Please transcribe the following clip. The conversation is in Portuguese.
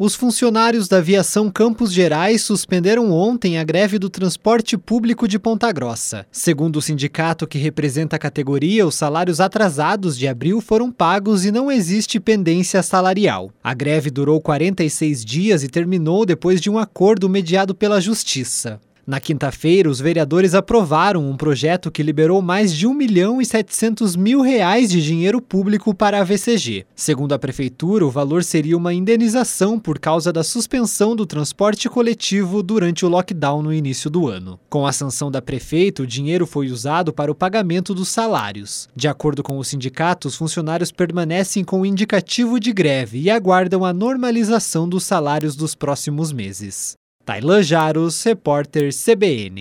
Os funcionários da Aviação Campos Gerais suspenderam ontem a greve do transporte público de Ponta Grossa. Segundo o sindicato que representa a categoria, os salários atrasados de abril foram pagos e não existe pendência salarial. A greve durou 46 dias e terminou depois de um acordo mediado pela Justiça. Na quinta-feira, os vereadores aprovaram um projeto que liberou mais de 1 milhão e 700 mil reais de dinheiro público para a VCG. Segundo a prefeitura, o valor seria uma indenização por causa da suspensão do transporte coletivo durante o lockdown no início do ano. Com a sanção da prefeita, o dinheiro foi usado para o pagamento dos salários. De acordo com o sindicato, os funcionários permanecem com o indicativo de greve e aguardam a normalização dos salários dos próximos meses. Tailan Jaros, repórter CBN.